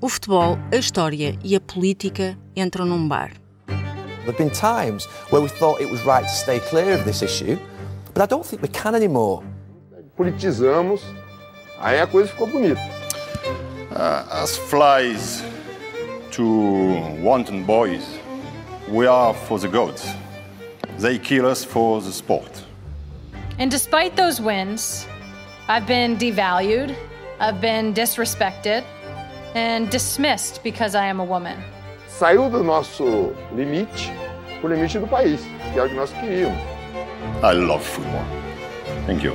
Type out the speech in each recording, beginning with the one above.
O futebol, a história e a política entram num bar. There have been times where we thought it was right to stay clear of this issue, but I don't think we can anymore. Politizamos, aí a coisa ficou bonita. Uh, as flies to wanton boys, we are for the gods. They kill us for the sport. And despite those wins, I've been devalued, I've been disrespected, and dismissed because I am a woman. Saiu do nosso limite pro limite do país, que é o que nós queríamos. I love football. Thank you.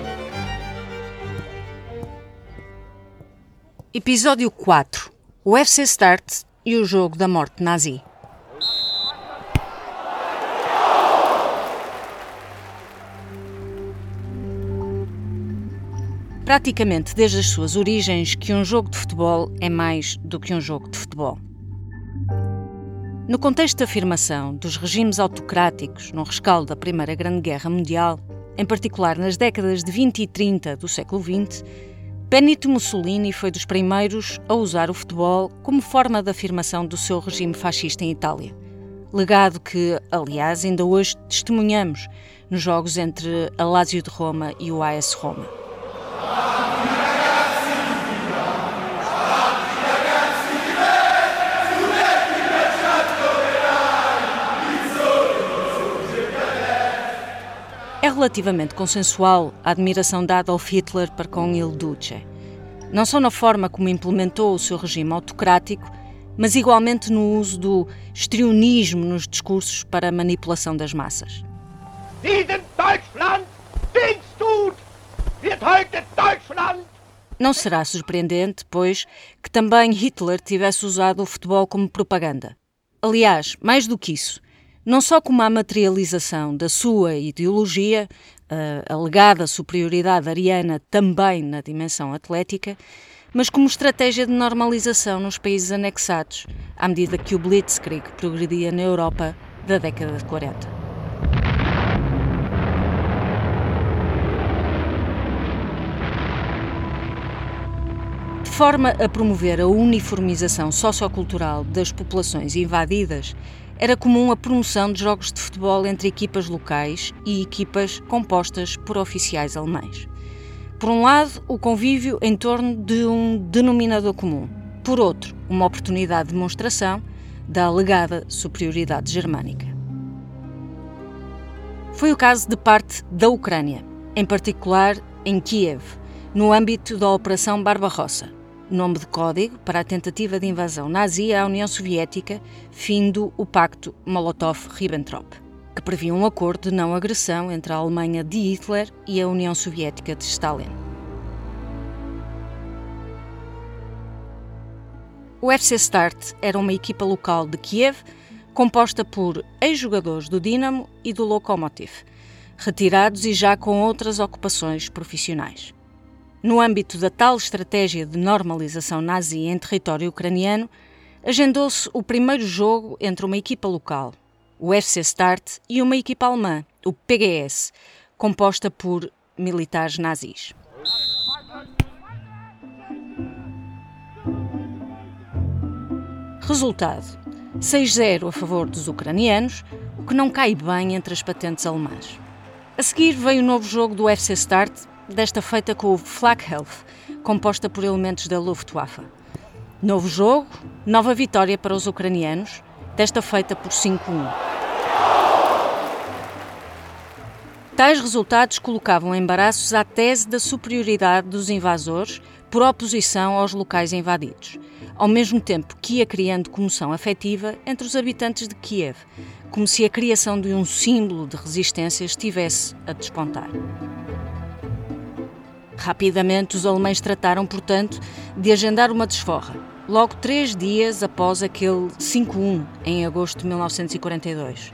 Episódio 4: O FC Start e o jogo da morte nazi. Praticamente desde as suas origens que um jogo de futebol é mais do que um jogo de futebol. No contexto de afirmação dos regimes autocráticos no rescaldo da Primeira Grande Guerra Mundial, em particular nas décadas de 20 e 30 do século XX, Benito Mussolini foi dos primeiros a usar o futebol como forma de afirmação do seu regime fascista em Itália. Legado que, aliás, ainda hoje testemunhamos nos jogos entre a Lazio de Roma e o AS Roma. Relativamente consensual a admiração de Adolf Hitler para com Il Duce, não só na forma como implementou o seu regime autocrático, mas igualmente no uso do estrionismo nos discursos para a manipulação das massas. Não será surpreendente, pois, que também Hitler tivesse usado o futebol como propaganda. Aliás, mais do que isso, não só como a materialização da sua ideologia, a alegada superioridade ariana também na dimensão atlética, mas como estratégia de normalização nos países anexados, à medida que o Blitzkrieg progredia na Europa da década de 40. De forma a promover a uniformização sociocultural das populações invadidas, era comum a promoção de jogos de futebol entre equipas locais e equipas compostas por oficiais alemães. Por um lado, o convívio em torno de um denominador comum. Por outro, uma oportunidade de demonstração da alegada superioridade germânica. Foi o caso de parte da Ucrânia, em particular em Kiev, no âmbito da Operação Barbarossa, nome de código para a tentativa de invasão nazi à União Soviética, findo o Pacto Molotov-Ribbentrop, que previa um acordo de não agressão entre a Alemanha de Hitler e a União Soviética de Stalin. O FC Start era uma equipa local de Kiev composta por ex-jogadores do Dinamo e do Lokomotiv, retirados e já com outras ocupações profissionais. No âmbito da tal estratégia de normalização nazi em território ucraniano, agendou-se o primeiro jogo entre uma equipa local, o FC Start, e uma equipa alemã, o PGS, composta por militares nazis. Resultado: 6-0 a favor dos ucranianos, o que não cai bem entre as patentes alemãs. A seguir veio o novo jogo do FC Start, desta feita com o Flakhelf, composta por elementos da Luftwaffe. Novo jogo, nova vitória para os ucranianos, desta feita por 5-1. Tais resultados colocavam embaraços à tese da superioridade dos invasores por oposição aos locais invadidos, ao mesmo tempo que ia criando comoção afetiva entre os habitantes de Kiev, como se a criação de um símbolo de resistência estivesse a despontar. Rapidamente, os alemães trataram, portanto, de agendar uma desforra, logo três dias após aquele 5-1, em agosto de 1942.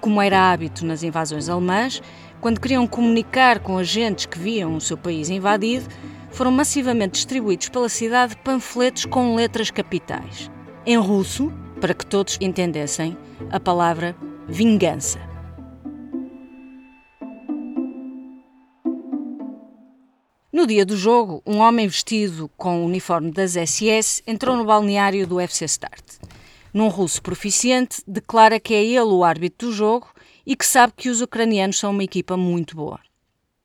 Como era hábito nas invasões alemãs, quando queriam comunicar com agentes que viam o seu país invadido, foram massivamente distribuídos pela cidade panfletos com letras capitais. Em russo, para que todos entendessem, a palavra vingança. No dia do jogo, um homem vestido com o uniforme das SS entrou no balneário do FC Start. Num russo proficiente, declara que é ele o árbitro do jogo e que sabe que os ucranianos são uma equipa muito boa.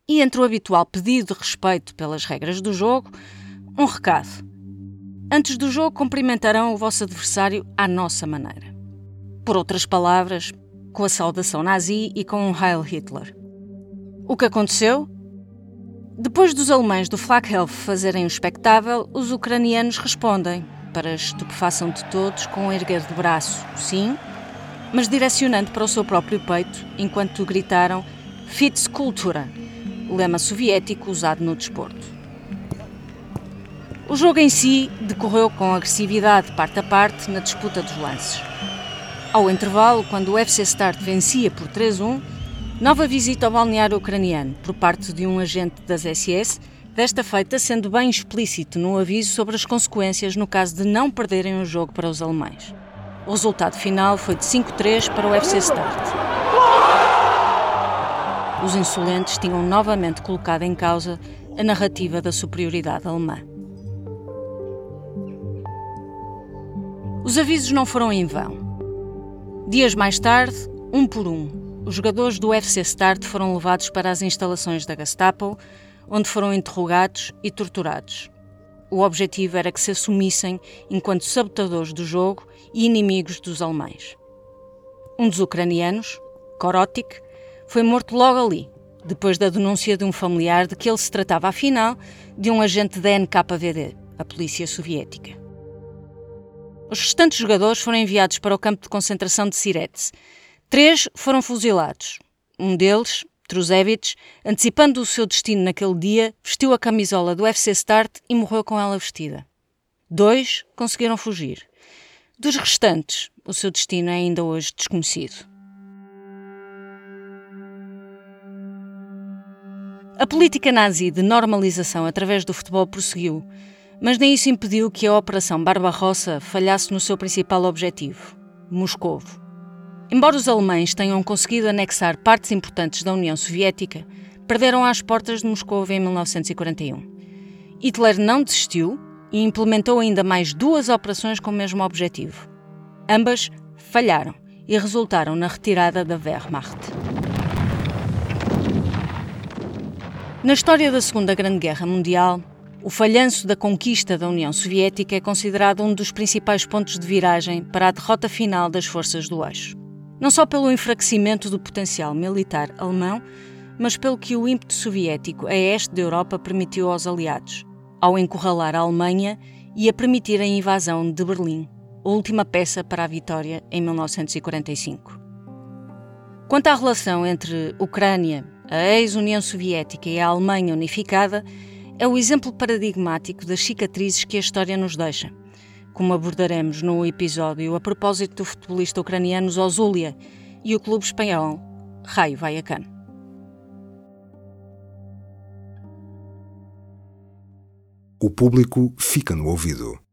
E entre o habitual pedido de respeito pelas regras do jogo, um recado. Antes do jogo, cumprimentarão o vosso adversário à nossa maneira. Por outras palavras, com a saudação nazi e com um Heil Hitler. O que aconteceu? Depois dos alemães do Flakhelf fazerem o espectável, os ucranianos respondem, para a estupefação de todos, com um erguer de braço, sim, mas direcionando para o seu próprio peito, enquanto gritaram Fitzkultura, lema soviético usado no desporto. O jogo em si decorreu com agressividade parte a parte na disputa dos lances. Ao intervalo, quando o FC Start vencia por 3-1, nova visita ao balneário ucraniano por parte de um agente das SS, desta feita sendo bem explícito no aviso sobre as consequências no caso de não perderem o jogo para os alemães. O resultado final foi de 5-3 para o FC Start. Os insolentes tinham novamente colocado em causa a narrativa da superioridade alemã. Os avisos não foram em vão. Dias mais tarde, um por um, os jogadores do FC Start foram levados para as instalações da Gestapo, onde foram interrogados e torturados. O objetivo era que se assumissem enquanto sabotadores do jogo e inimigos dos alemães. Um dos ucranianos, Korotik, foi morto logo ali, depois da denúncia de um familiar de que ele se tratava, afinal, de um agente da NKVD, a polícia soviética. Os restantes jogadores foram enviados para o campo de concentração de Sirets. Três foram fuzilados. Um deles, Truzevich, antecipando o seu destino naquele dia, vestiu a camisola do FC Start e morreu com ela vestida. Dois conseguiram fugir. Dos restantes, o seu destino é ainda hoje desconhecido. A política nazi de normalização através do futebol prosseguiu, mas nem isso impediu que a Operação Barbarossa falhasse no seu principal objetivo, Moscovo. Embora os alemães tenham conseguido anexar partes importantes da União Soviética, perderam às portas de Moscou em 1941. Hitler não desistiu e implementou ainda mais duas operações com o mesmo objetivo. Ambas falharam e resultaram na retirada da Wehrmacht. Na história da Segunda Grande Guerra Mundial, o falhanço da conquista da União Soviética é considerado um dos principais pontos de viragem para a derrota final das forças do eixo. Não só pelo enfraquecimento do potencial militar alemão, mas pelo que o ímpeto soviético a este da Europa permitiu aos aliados, ao encurralar a Alemanha e a permitir a invasão de Berlim, a última peça para a vitória em 1945. Quanto à relação entre Ucrânia, a ex-União Soviética e a Alemanha unificada, é o exemplo paradigmático das cicatrizes que a história nos deixa, como abordaremos no episódio a propósito do futebolista ucraniano Zozulia e o clube espanhol Raio Vallecano. O público fica no ouvido.